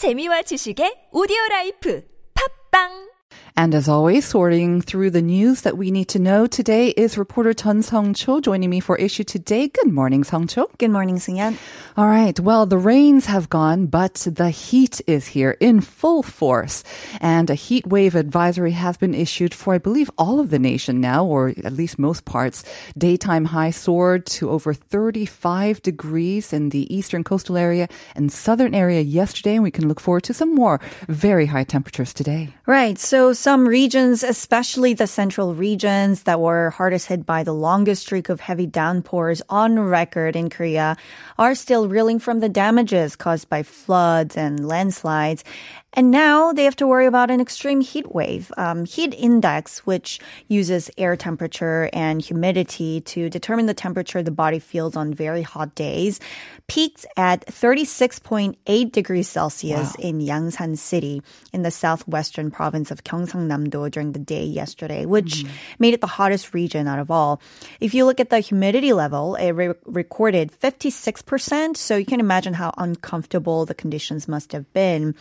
재미와 지식의 오디오 라이프. 팝빵 And as always, sorting through the news that we need to know today is reporter Chun Song Cho joining me for issue today. Good morning, Song Cho. Good morning, Sungyan. All right. Well, the rains have gone, but the heat is here in full force. And a heat wave advisory has been issued for, I believe, all of the nation now, or at least most parts. Daytime high soared to over 35 degrees in the eastern coastal area and southern area yesterday. And we can look forward to some more very high temperatures today. Right. So some regions, especially the central regions that were hardest hit by the longest streak of heavy downpours on record in Korea, are still reeling from the damages caused by floods and landslides. And now they have to worry about an extreme heat wave. Um, heat index, which uses air temperature and humidity to determine the temperature the body feels on very hot days, peaked at 36.8 degrees Celsius Wow. in Yangsan City in the southwestern province of Gyeongsang-namdo during the day yesterday, which made it the hottest region out of all. If you look at the humidity level, it re- recorded 56%, so you can imagine how uncomfortable the conditions must have been.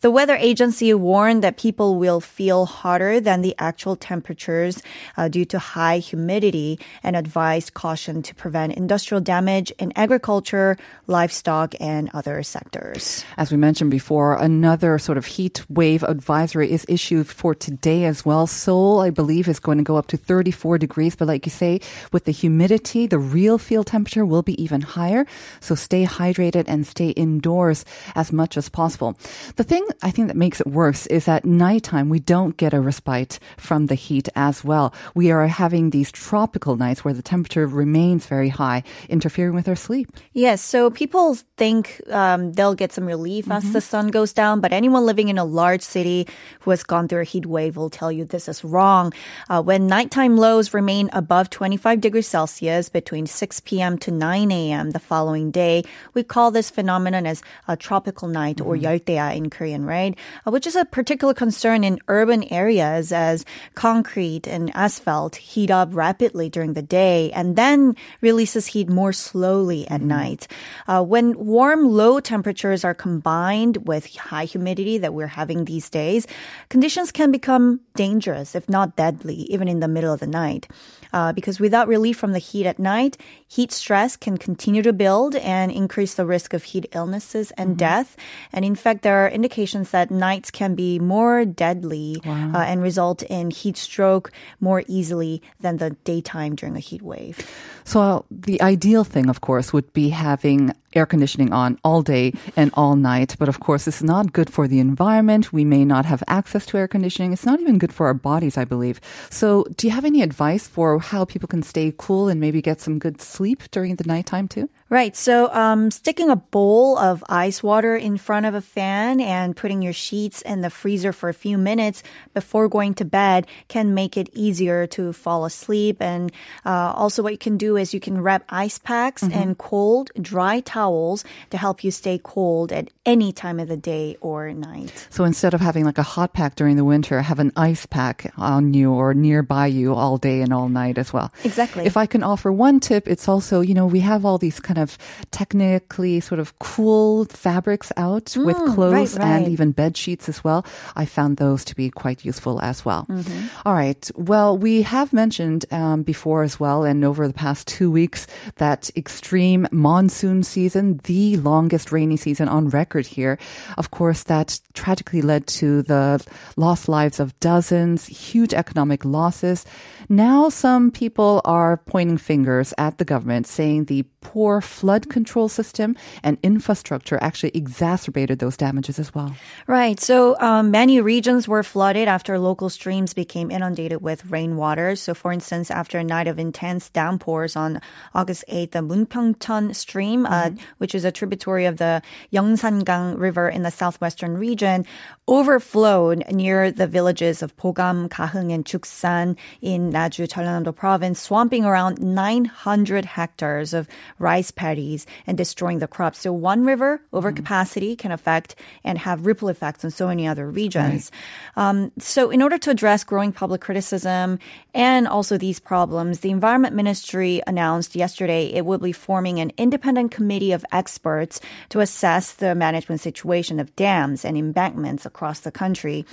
The weather agency warned that people will feel hotter than the actual temperatures uh, due to high humidity and advised caution to prevent industrial damage in agriculture, livestock, and other sectors. As we mentioned before, another sort of heat wave advisory is issued for today as well. Seoul, I believe, is going to go up to 34 degrees. But like you say, with the humidity, the real field temperature will be even higher. So stay hydrated and stay indoors as much as possible. The thing I think that makes it worse is at nighttime, we don't get a respite from the heat as well. We are having these tropical nights where the temperature remains very high, interfering with our sleep. Yes, so people think um, they'll get some relief as the sun goes down, but anyone living in a large city who has gone through a heat wave will tell you this is wrong. Uh, when nighttime lows remain above 25 degrees Celsius between 6 p.m. to 9 a.m. the following day, we call this phenomenon as a tropical night or 열대야 in Korean, right? Uh, which is a particular concern in urban areas as concrete and asphalt heat up rapidly during the day and then releases heat more slowly at night. Uh, when warm, low temperatures are combined with high humidity that we're having these days, conditions can become dangerous, if not deadly, even in the middle of the night. Uh, because without relief from the heat at night, heat stress can continue to build and increase the risk of heat illnesses and death. And in fact, there are indications that nights can be more deadly uh, and result in heat stroke more easily than the daytime during a heat wave. So the ideal thing, of course, would be having air conditioning on all day and all night. But of course, it's not good for the environment. We may not have access to air conditioning. It's not even good for our bodies, I believe. So do you have any advice for how people can stay cool and maybe get some good sleep during the nighttime too? Right. So, um, sticking a bowl of ice water in front of a fan and putting your sheets in the freezer for a few minutes before going to bed can make it easier to fall asleep. And uh, also, what you can do is you can wrap ice packs and cold, dry towels to help you stay cold at any time of the day or night. So instead of having like a hot pack during the winter, have an ice pack on you or nearby you all day and all night as well. Exactly. If I can offer one tip, it's also, you know, we have all these kind of technically sort of cool fabrics out with clothes Mm, right, and even bed sheets as well. I found those to be quite useful as well. Mm-hmm. All right. Well, we have mentioned um, before as well, and over the past two weeks, that extreme monsoon season, the longest rainy season on record here. Of course, that tragically led to the lost lives of dozens, huge economic losses. Now, some people are pointing fingers at the government, saying the poor flood control system and infrastructure actually exacerbated those damages as well. Right. So um, many regions were flooded after local streams became inundated with rainwater. So, for instance, after a night of intense downpours on August 8th, the Munpyeongcheon stream, uh, which is a tributary of the Yeongsangang River in the southwestern region, overflowed near the villages of Pogam, Gahung, and Chuksan in Naju, Jeollanam-do province, swamping around 900 hectares of rice paddies and destroying the crops. So one river overcapacity can affect and have ripple effects on so many other regions. Um, so in order to address growing public criticism and also these problems, the Environment Ministry announced yesterday it will be forming an independent committee of experts to assess the management situation of dams and embankments across the country.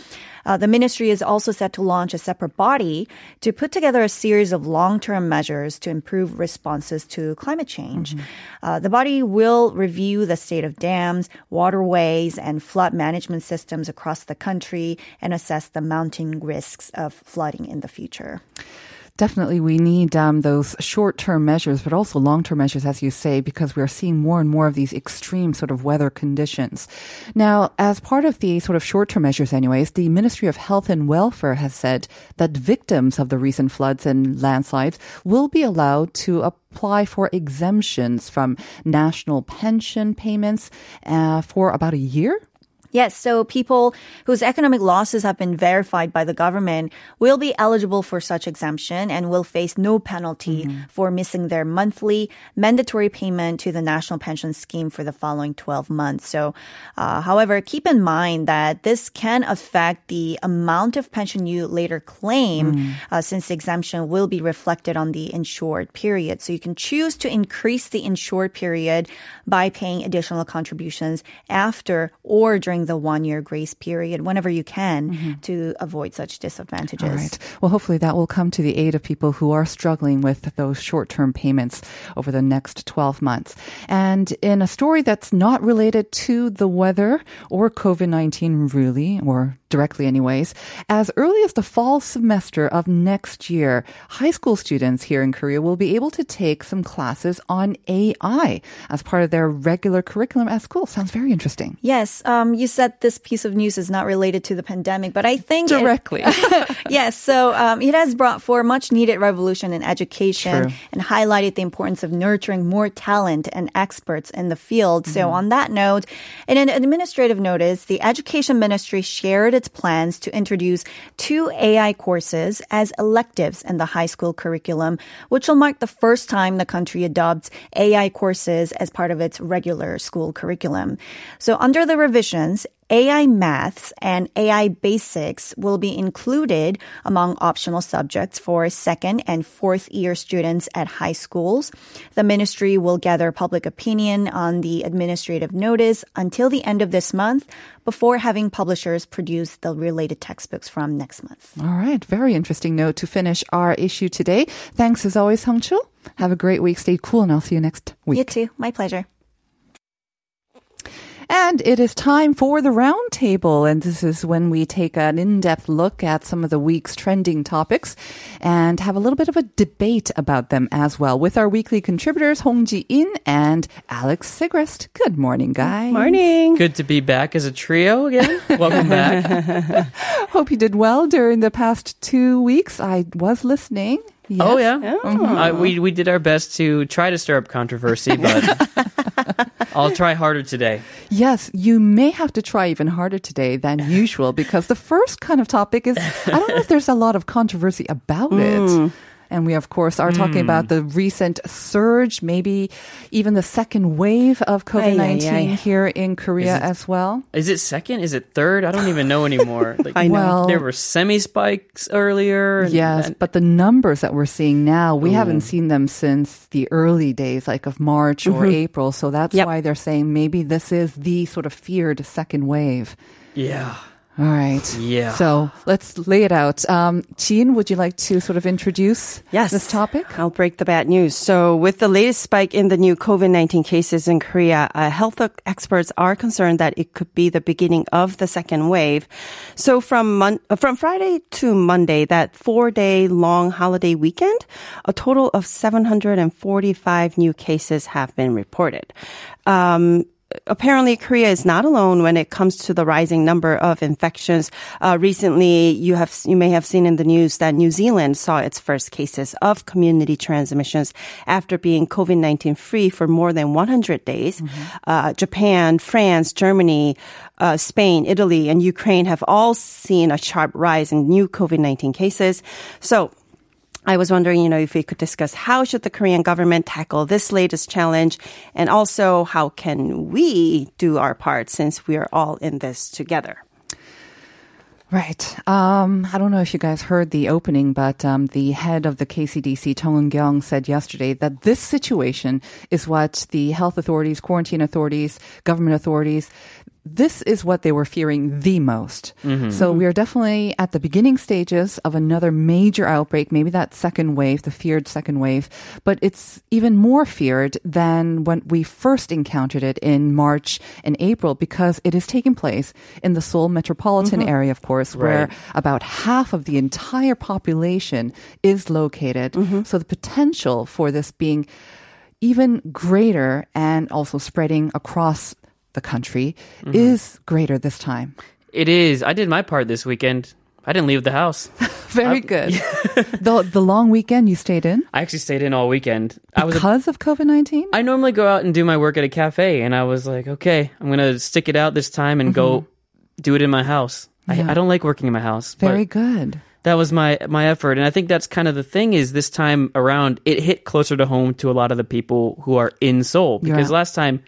Uh, the ministry is also set to launch a separate body to put together a series of long-term measures to improve responses to climate change. Uh, the body will review the state of dams, waterways, and flood management systems across the country and assess the mounting risks of flooding in the future. Definitely, we need um, those short term measures, but also long term measures, as you say, because we are seeing more and more of these extreme sort of weather conditions. Now, as part of the sort of short term measures, anyways, the Ministry of Health and Welfare has said that victims of the recent floods and landslides will be allowed to apply for exemptions from national pension payments uh, for about a year. Yes, so people whose economic losses have been verified by the government will be eligible for such exemption and will face no penalty for missing their monthly mandatory payment to the National Pension Scheme for the following 12 months. So, uh, however, keep in mind that this can affect the amount of pension you later claim uh, since the exemption will be reflected on the insured period. So you can choose to increase the insured period by paying additional contributions after or during the one year grace period whenever you can mm-hmm. to avoid such disadvantages. All right. Well, hopefully that will come to the aid of people who are struggling with those short term payments over the next 12 months. And in a story that's not related to the weather or COVID 19, really, or directly, anyways, as early as the fall semester of next year, high school students here in Korea will be able to take some classes on AI as part of their regular curriculum at school. Sounds very interesting. Yes, um, you said this piece of news is not related to the pandemic, but I think it- Directly. yes, so um, it has brought for much needed revolution in education True. and highlighted the importance of nurturing more talent and experts in the field. Mm-hmm. So, on that note, in an administrative notice, the Education Ministry shared its plans to introduce two AI courses as electives in the high school curriculum, which will mark the first time the country adopts AI courses as part of its regular school curriculum. So, under the revisions, AI maths and AI basics will be included among optional subjects for second and fourth year students at high schools. The ministry will gather public opinion on the administrative notice until the end of this month before having publishers produce the related textbooks from next month. All right. Very interesting note to finish our issue today. Thanks as always, Hung Chul. Have a great week. Stay cool, and I'll see you next week. You too. My pleasure. And it is time for the roundtable. And this is when we take an in depth look at some of the week's trending topics and have a little bit of a debate about them as well with our weekly contributors, Hong Ji In and Alex Sigrist. Good morning, guys. Morning. Good to be back as a trio again. Welcome back. Hope you did well during the past two weeks. I was listening. Yes. Oh yeah, Uh, we we did our best to try to stir up controversy, but I'll try harder today. Yes, you may have to try even harder today than usual because the first kind of topic is I don't know if there's a lot of controversy about it. And we, of course, are talking about hmm. the recent surge, maybe even the second wave of COVID 19 Ay, ay, ay. here in Korea it- as well. Is it second? Is it third? I don't even know anymore. Like, I know. Well, there were semi spikes earlier. and- Yes, but the numbers that we're seeing now, we haven't seen them since the early days, like of March or mm-hmm. April. So that's Yep. why they're saying maybe this is the sort of feared second wave. yeah, All right. Yeah. So let's lay it out. Um, Jean, would you like to sort of introduce Yes. this topic? I'll break the bad news. So, with the latest spike in the new COVID 19 cases in Korea, uh, health experts are concerned that it could be the beginning of the second wave. So, from, mon- uh, from Friday to Monday, that four day long holiday weekend, a total of 745 new cases have been reported. Um, apparently Korea is not alone when it comes to the rising number of infections. Uh, recently, you have you may have seen in the news that New Zealand saw its first cases of community transmissions after being COVID nineteen free for more than 100 days. Uh, Japan, France, Germany. Uh, Spain, Italy, and Ukraine have all seen a sharp rise in new COVID 19 cases. So, I was wondering, you know, if we could discuss how should the Korean government tackle this latest challenge and also how can we do our part since we are all in this together. Right. Um, I don't know if you guys heard the opening, but um, the head of the KCDC, Chung Eun-kyung, said yesterday that this situation is what the health authorities, quarantine authorities, government authorities, this is what they were fearing the most. Mm-hmm. So we are definitely at the beginning stages of another major outbreak, maybe that second wave, the feared second wave, but it's even more feared than when we first encountered it in March and April because it is taking place in the Seoul metropolitan mm-hmm. area, of course, where Right. about half of the entire population is located. Mm-hmm. So the potential for this being even greater and also spreading across the country is greater this time. It is. I did my part this weekend. I didn't leave the house. Very good. the the long weekend you stayed in I actually stayed in all weekend. I was. because of COVID nineteen. I normally go out and do my work at a cafe, and I was like, okay, I'm gonna stick it out this time and go do it in my house. Mm-hmm. Yeah. I, I don't like working in my house. Very good. that was my my effort, and I think that's kind of the thing. Is this time around, it hit closer to home to a lot of the people who are in Seoul because Yeah. last time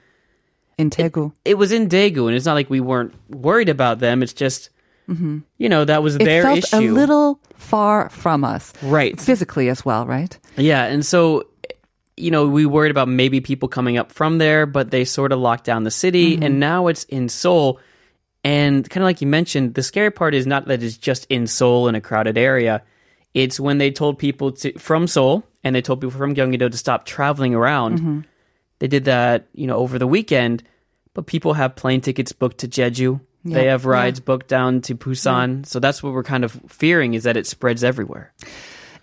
In Daegu, it was in Daegu, and it's not like we weren't worried about them. It's just, you know, that was Mm-hmm. it their felt issue, a little far from us, right? physically as well, right? Yeah, and so you know, we worried about maybe people coming up from there, but they sort of locked down the city, Mm-hmm. and now it's in Seoul. And kind of like you mentioned, the scary part is not that it's just in Seoul in a crowded area. It's when they told people to from Seoul and they told people from Gyeonggi-do to stop traveling around. Mm-hmm. They did that, you know, over the weekend, but people have plane tickets booked to Jeju. They have rides booked down to Busan. So that's what we're kind of fearing is that it spreads everywhere.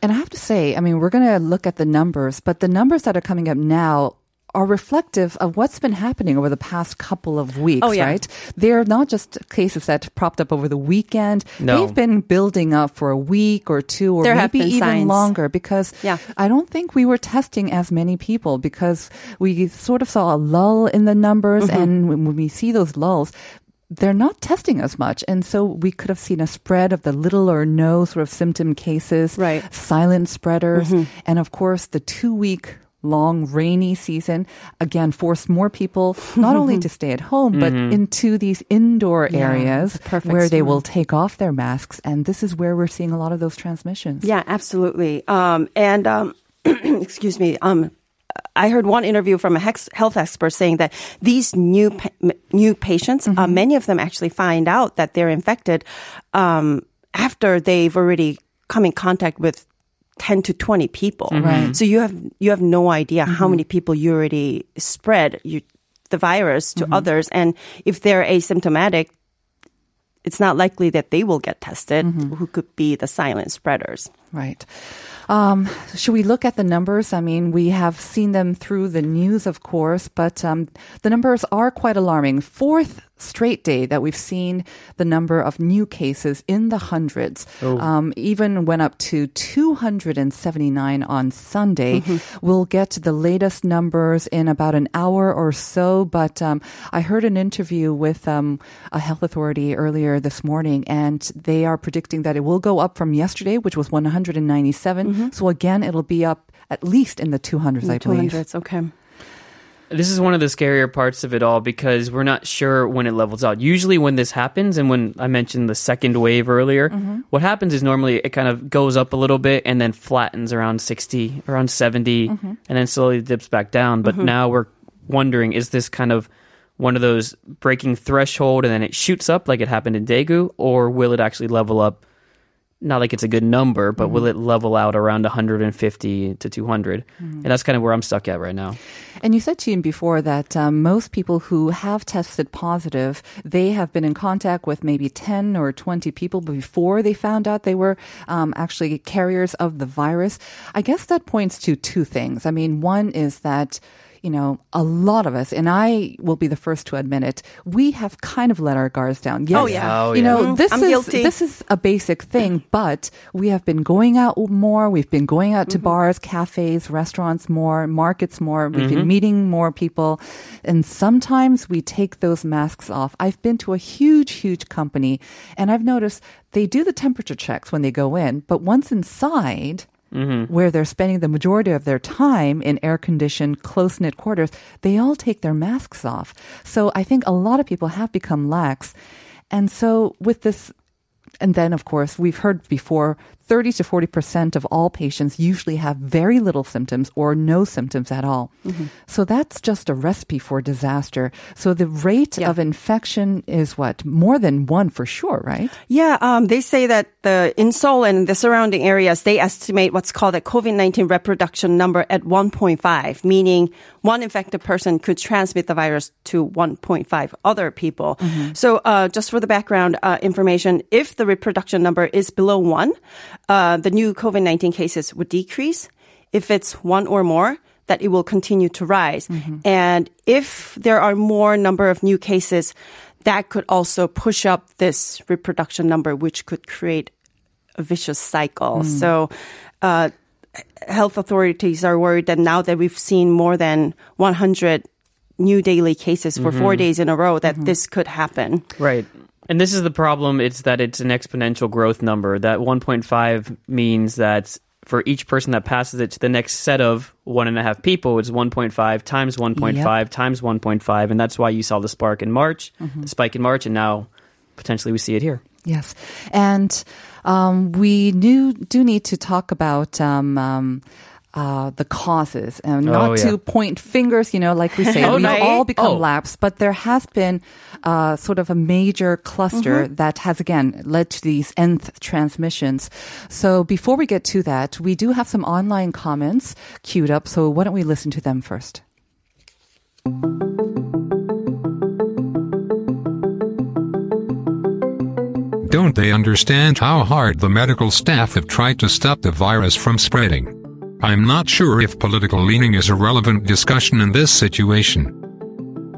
And I have to say, I mean, we're going to look at the numbers, but the numbers that are coming up now are reflective of what's been happening over the past couple of weeks, Oh, yeah. right? They're not just cases that propped up over the weekend. No. They've been building up for a week or two or There maybe even signs. longer because Yeah. I don't think we were testing as many people because we sort of saw a lull in the numbers Mm-hmm. and when we see those lulls, they're not testing as much. And so we could have seen a spread of the little or no sort of symptom cases, Right. Mm-hmm. silent spreaders. And of course, the two week long rainy season again forced more people not only to stay at home, but into these indoor areas the perfect where they will take off their masks. And this is where we're seeing a lot of those transmissions. Yeah, absolutely. Um, and um, excuse me. Um, I heard one interview from a hex- health expert saying that these new pa- new patients, uh, many of them actually find out that they're infected um, after they've already come in contact with. 10 to 20 people. Right. So you have you have no idea how many people you already spread you, the virus to others and if they're asymptomatic it's not likely that they will get tested who could be the silent spreaders. Right. Um, should we look at the numbers? I mean, we have seen them through the news, of course, but um, the numbers are quite alarming. Fourth straight day that we've seen the number of new cases in the hundreds. Um, even went up to 279 on Sunday. We'll get to the latest numbers in about an hour or so, but um, I heard an interview with um, a health authority earlier this morning, and they are predicting that it will go up from yesterday, which was 197. So again, it'll be up at least in the 200s, I believe. 200s, okay. This is one of the scarier parts of it all because we're not sure when it levels out. Usually, when this happens, and when I mentioned the second wave earlier, mm-hmm. what happens is normally it kind of goes up a little bit and then flattens around 60, around 70, mm-hmm. and then slowly dips back down. But mm-hmm. now we're wondering is this kind of one of those breaking threshold and then it shoots up like it happened in Daegu, or will it actually level up? Not like it's a good number, but will it level out around 150 to 200? And that's kind of where I'm stuck at right now. And you said to him before that um, most people who have tested positive, they have been in contact with maybe 10 or 20 people before they found out they were um, actually carriers of the virus. I guess that points to two things. I mean, one is that you know, a lot of us, and I will be the first to admit it, we have kind of let our guards down. Yes, Oh, yeah. Oh, you yeah. know, Mhm. this I'm is guilty. this is a basic thing, but we have been going out more. We've been going out to bars, cafes, restaurants more, markets more. We've been meeting more people. And sometimes we take those masks off. I've been to a huge, huge company and I've noticed they do the temperature checks when they go in, but once inside, Mm-hmm. where they're spending the majority of their time in air conditioned, close knit quarters, they all take their masks off. So I think a lot of people have become lax. And so with this and then, of course, we've heard before 30 to 40% of all patients usually have very little symptoms or no symptoms at all. So that's just a recipe for disaster. So the rate Yeah. of infection is what? More than one for sure, right? Yeah, um, they say that the in Seoul and the surrounding areas, they estimate what's called a COVID-19 reproduction number at 1.5, meaning one infected person could transmit the virus to 1.5 other people. So, uh, just for the background uh, information, if the reproduction number is below one, uh, the new COVID-19 cases would decrease. If it's one or more, that it will continue to rise. And if there are more number of new cases, that could also push up this reproduction number, which could create a vicious cycle. So, uh, health authorities are worried that now that we've seen more than 100 new daily cases for four days in a row, that this could happen. Right. And this is the problem. It's that it's an exponential growth number. That 1.5 means that for each person that passes it to the next set of one and a half people, it's 1.5 times 1.5 times 1.5. And that's why you saw the spark in March, the spike in March, and now potentially we see it here. Yes. And um, we knew, do need to talk about um, um, uh, the causes and not Oh, yeah. to point fingers, you know, like we say, Oh, we've no. all become Oh. lapsed, but there has been uh, sort of a major cluster that has again led to these nth transmissions. So before we get to that, we do have some online comments queued up. So why don't we listen to them first? Don't they understand how hard the medical staff have tried to stop the virus from spreading? I'm not sure if political leaning is a relevant discussion in this situation.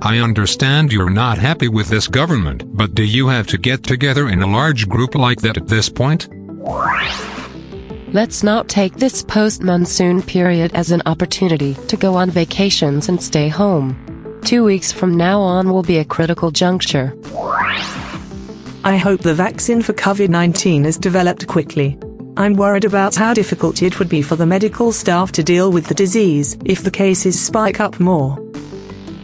I understand you're not happy with this government, but do you have to get together in a large group like that at this point? Let's not take this post monsoon period as an opportunity to go on vacations and stay home. Two weeks from now on will be a critical juncture. I hope the vaccine for COVID 19 is developed quickly. I'm worried about how difficult it would be for the medical staff to deal with the disease if the cases spike up more.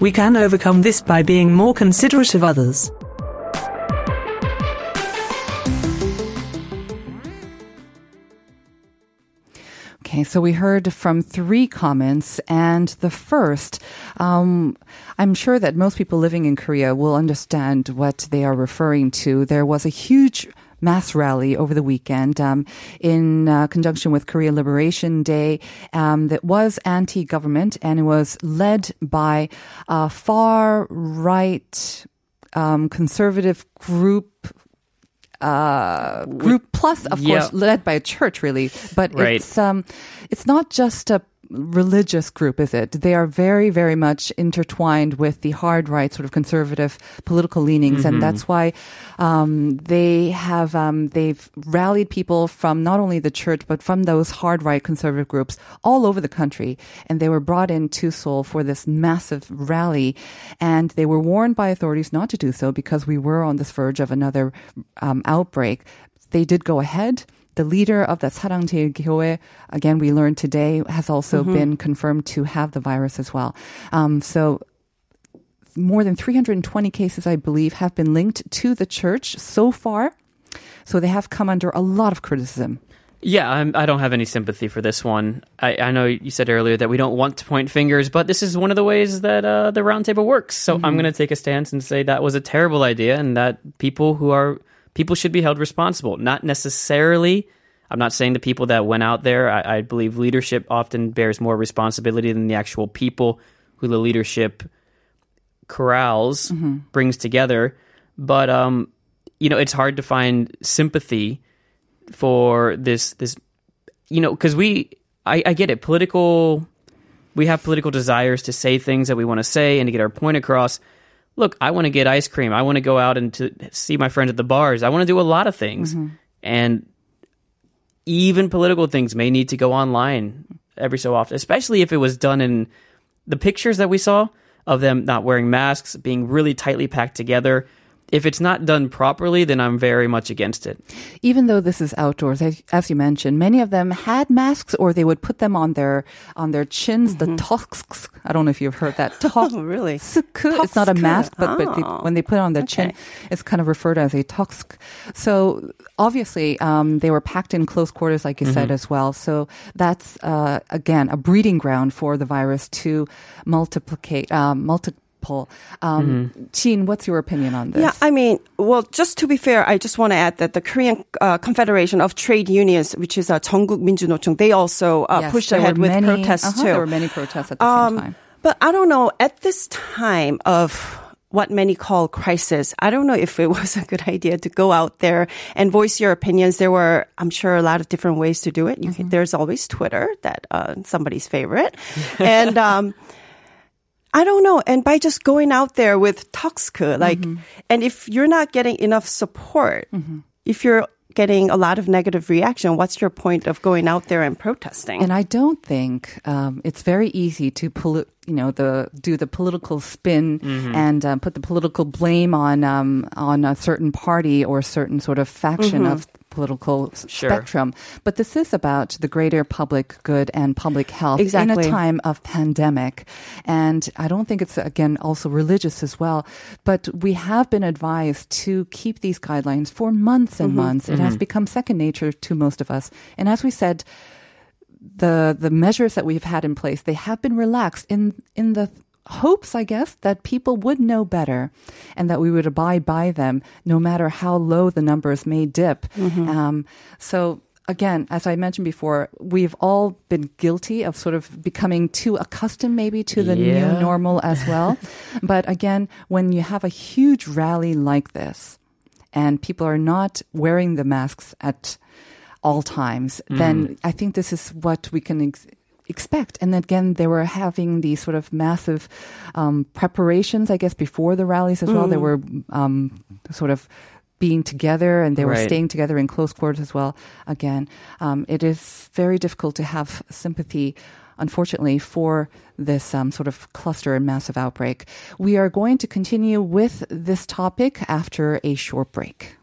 We can overcome this by being more considerate of others. Okay, so we heard from three comments, and the first, um, I'm sure that most people living in Korea will understand what they are referring to. There was a huge mass rally over the weekend um, in uh, conjunction with Korea Liberation Day um, that was anti-government, and it was led by a far right um, conservative group uh, group plus of Yeah. course led by a church really but Right. it's um it's not just a religious group is it? They are very very much intertwined with the hard right sort of conservative political leanings and that's why um they have um they've rallied people from not only the church but from those hard right conservative groups all over the country. And they were brought into Seoul for this massive rally. And they were warned by authorities not to do so because we were on this verge of another um, outbreak. They did go ahead. The leader of the Sarangjeil Gyoe, again, we learned today, has also been confirmed to have the virus as well. Um, so more than 320 cases, I believe, have been linked to the church so far. So they have come under a lot of criticism. Yeah, I'm, I don't have any sympathy for this one. I, I know you said earlier that we don't want to point fingers, but this is one of the ways that uh, the roundtable works. So I'm going to take a stance and say that was a terrible idea, and that people who are people should be held responsible. Not necessarily. I'm not saying the people that went out there. I, I believe leadership often bears more responsibility than the actual people who the leadership corrals, brings together. But um, you know, it's hard to find sympathy for this this you know because we I, I get it political we have political desires to say things that we want to say and to get our point across look i want to get ice cream. I want to go out and to see my friends at the bars. I want to do a lot of things. Mm-hmm. And even political things may need to go online every so often especially if it was done in the pictures that we saw of them not wearing masks being really tightly packed together if it's not done properly, then I'm very much against it. even though this is outdoors, as, as you mentioned, many of them had masks or they would put them on their on their chins. The tosks. I don't know if you've heard that. Tok- Oh, really? It's not a mask, but, but they, Oh. when they put it on their chin, it's kind of referred as a tosk. So obviously, um, they were packed in close quarters, like you said as well. So that's uh, again a breeding ground for the virus to multiplicate, uh, multiple. Um, Jean, what's your opinion on this? Yeah, I mean, well, just to be fair, I just want to add that the Korean uh, Confederation of Trade Unions, which is uh, 전국 민주노총, they also uh, Yes, pushed there ahead were with many- protests uh-huh, too. There were many protests at the Um, same time. But I don't know, at this time of what many call crisis, I don't know if it was a good idea to go out there and voice your opinions. There were, I'm sure, a lot of different ways to do it. You Mm-hmm. can, there's always Twitter, that uh, somebody's favorite. and um, I don't know. And by just going out there with Toxka, like, Mm-hmm. and if you're not getting enough support, if you're getting a lot of negative reaction, what's your point of going out there and protesting? And I don't think um, it's very easy to poli- you know the do the political spin and um, put the political blame on um, on a certain party or a certain sort of faction of political Sure. spectrum. But this is about the greater public good and public health in a time of pandemic. And I don't think it's again also religious as well. But we have been advised to keep these guidelines for months and mm-hmm. months. It has mm-hmm. become second nature to most of us. And as we said, the the measures that we've had in place they have been relaxed in in the hopes i guess that people would know better and that we would abide by them no matter how low the numbers may dip. Um, so again as i mentioned before we've all been guilty of sort of becoming too accustomed maybe to the new normal as well. But again when you have a huge rally like this and people are not wearing the masks at all times, then I think this is what we can ex- expect. And again, they were having these sort of massive um, preparations, I guess, before the rallies as well. They were um, sort of being together and they were Right. staying together in close quarters as well. Again, um, it is very difficult to have sympathy. Unfortunately, for this um, sort of cluster and massive outbreak. We are going to continue with this topic after a short break.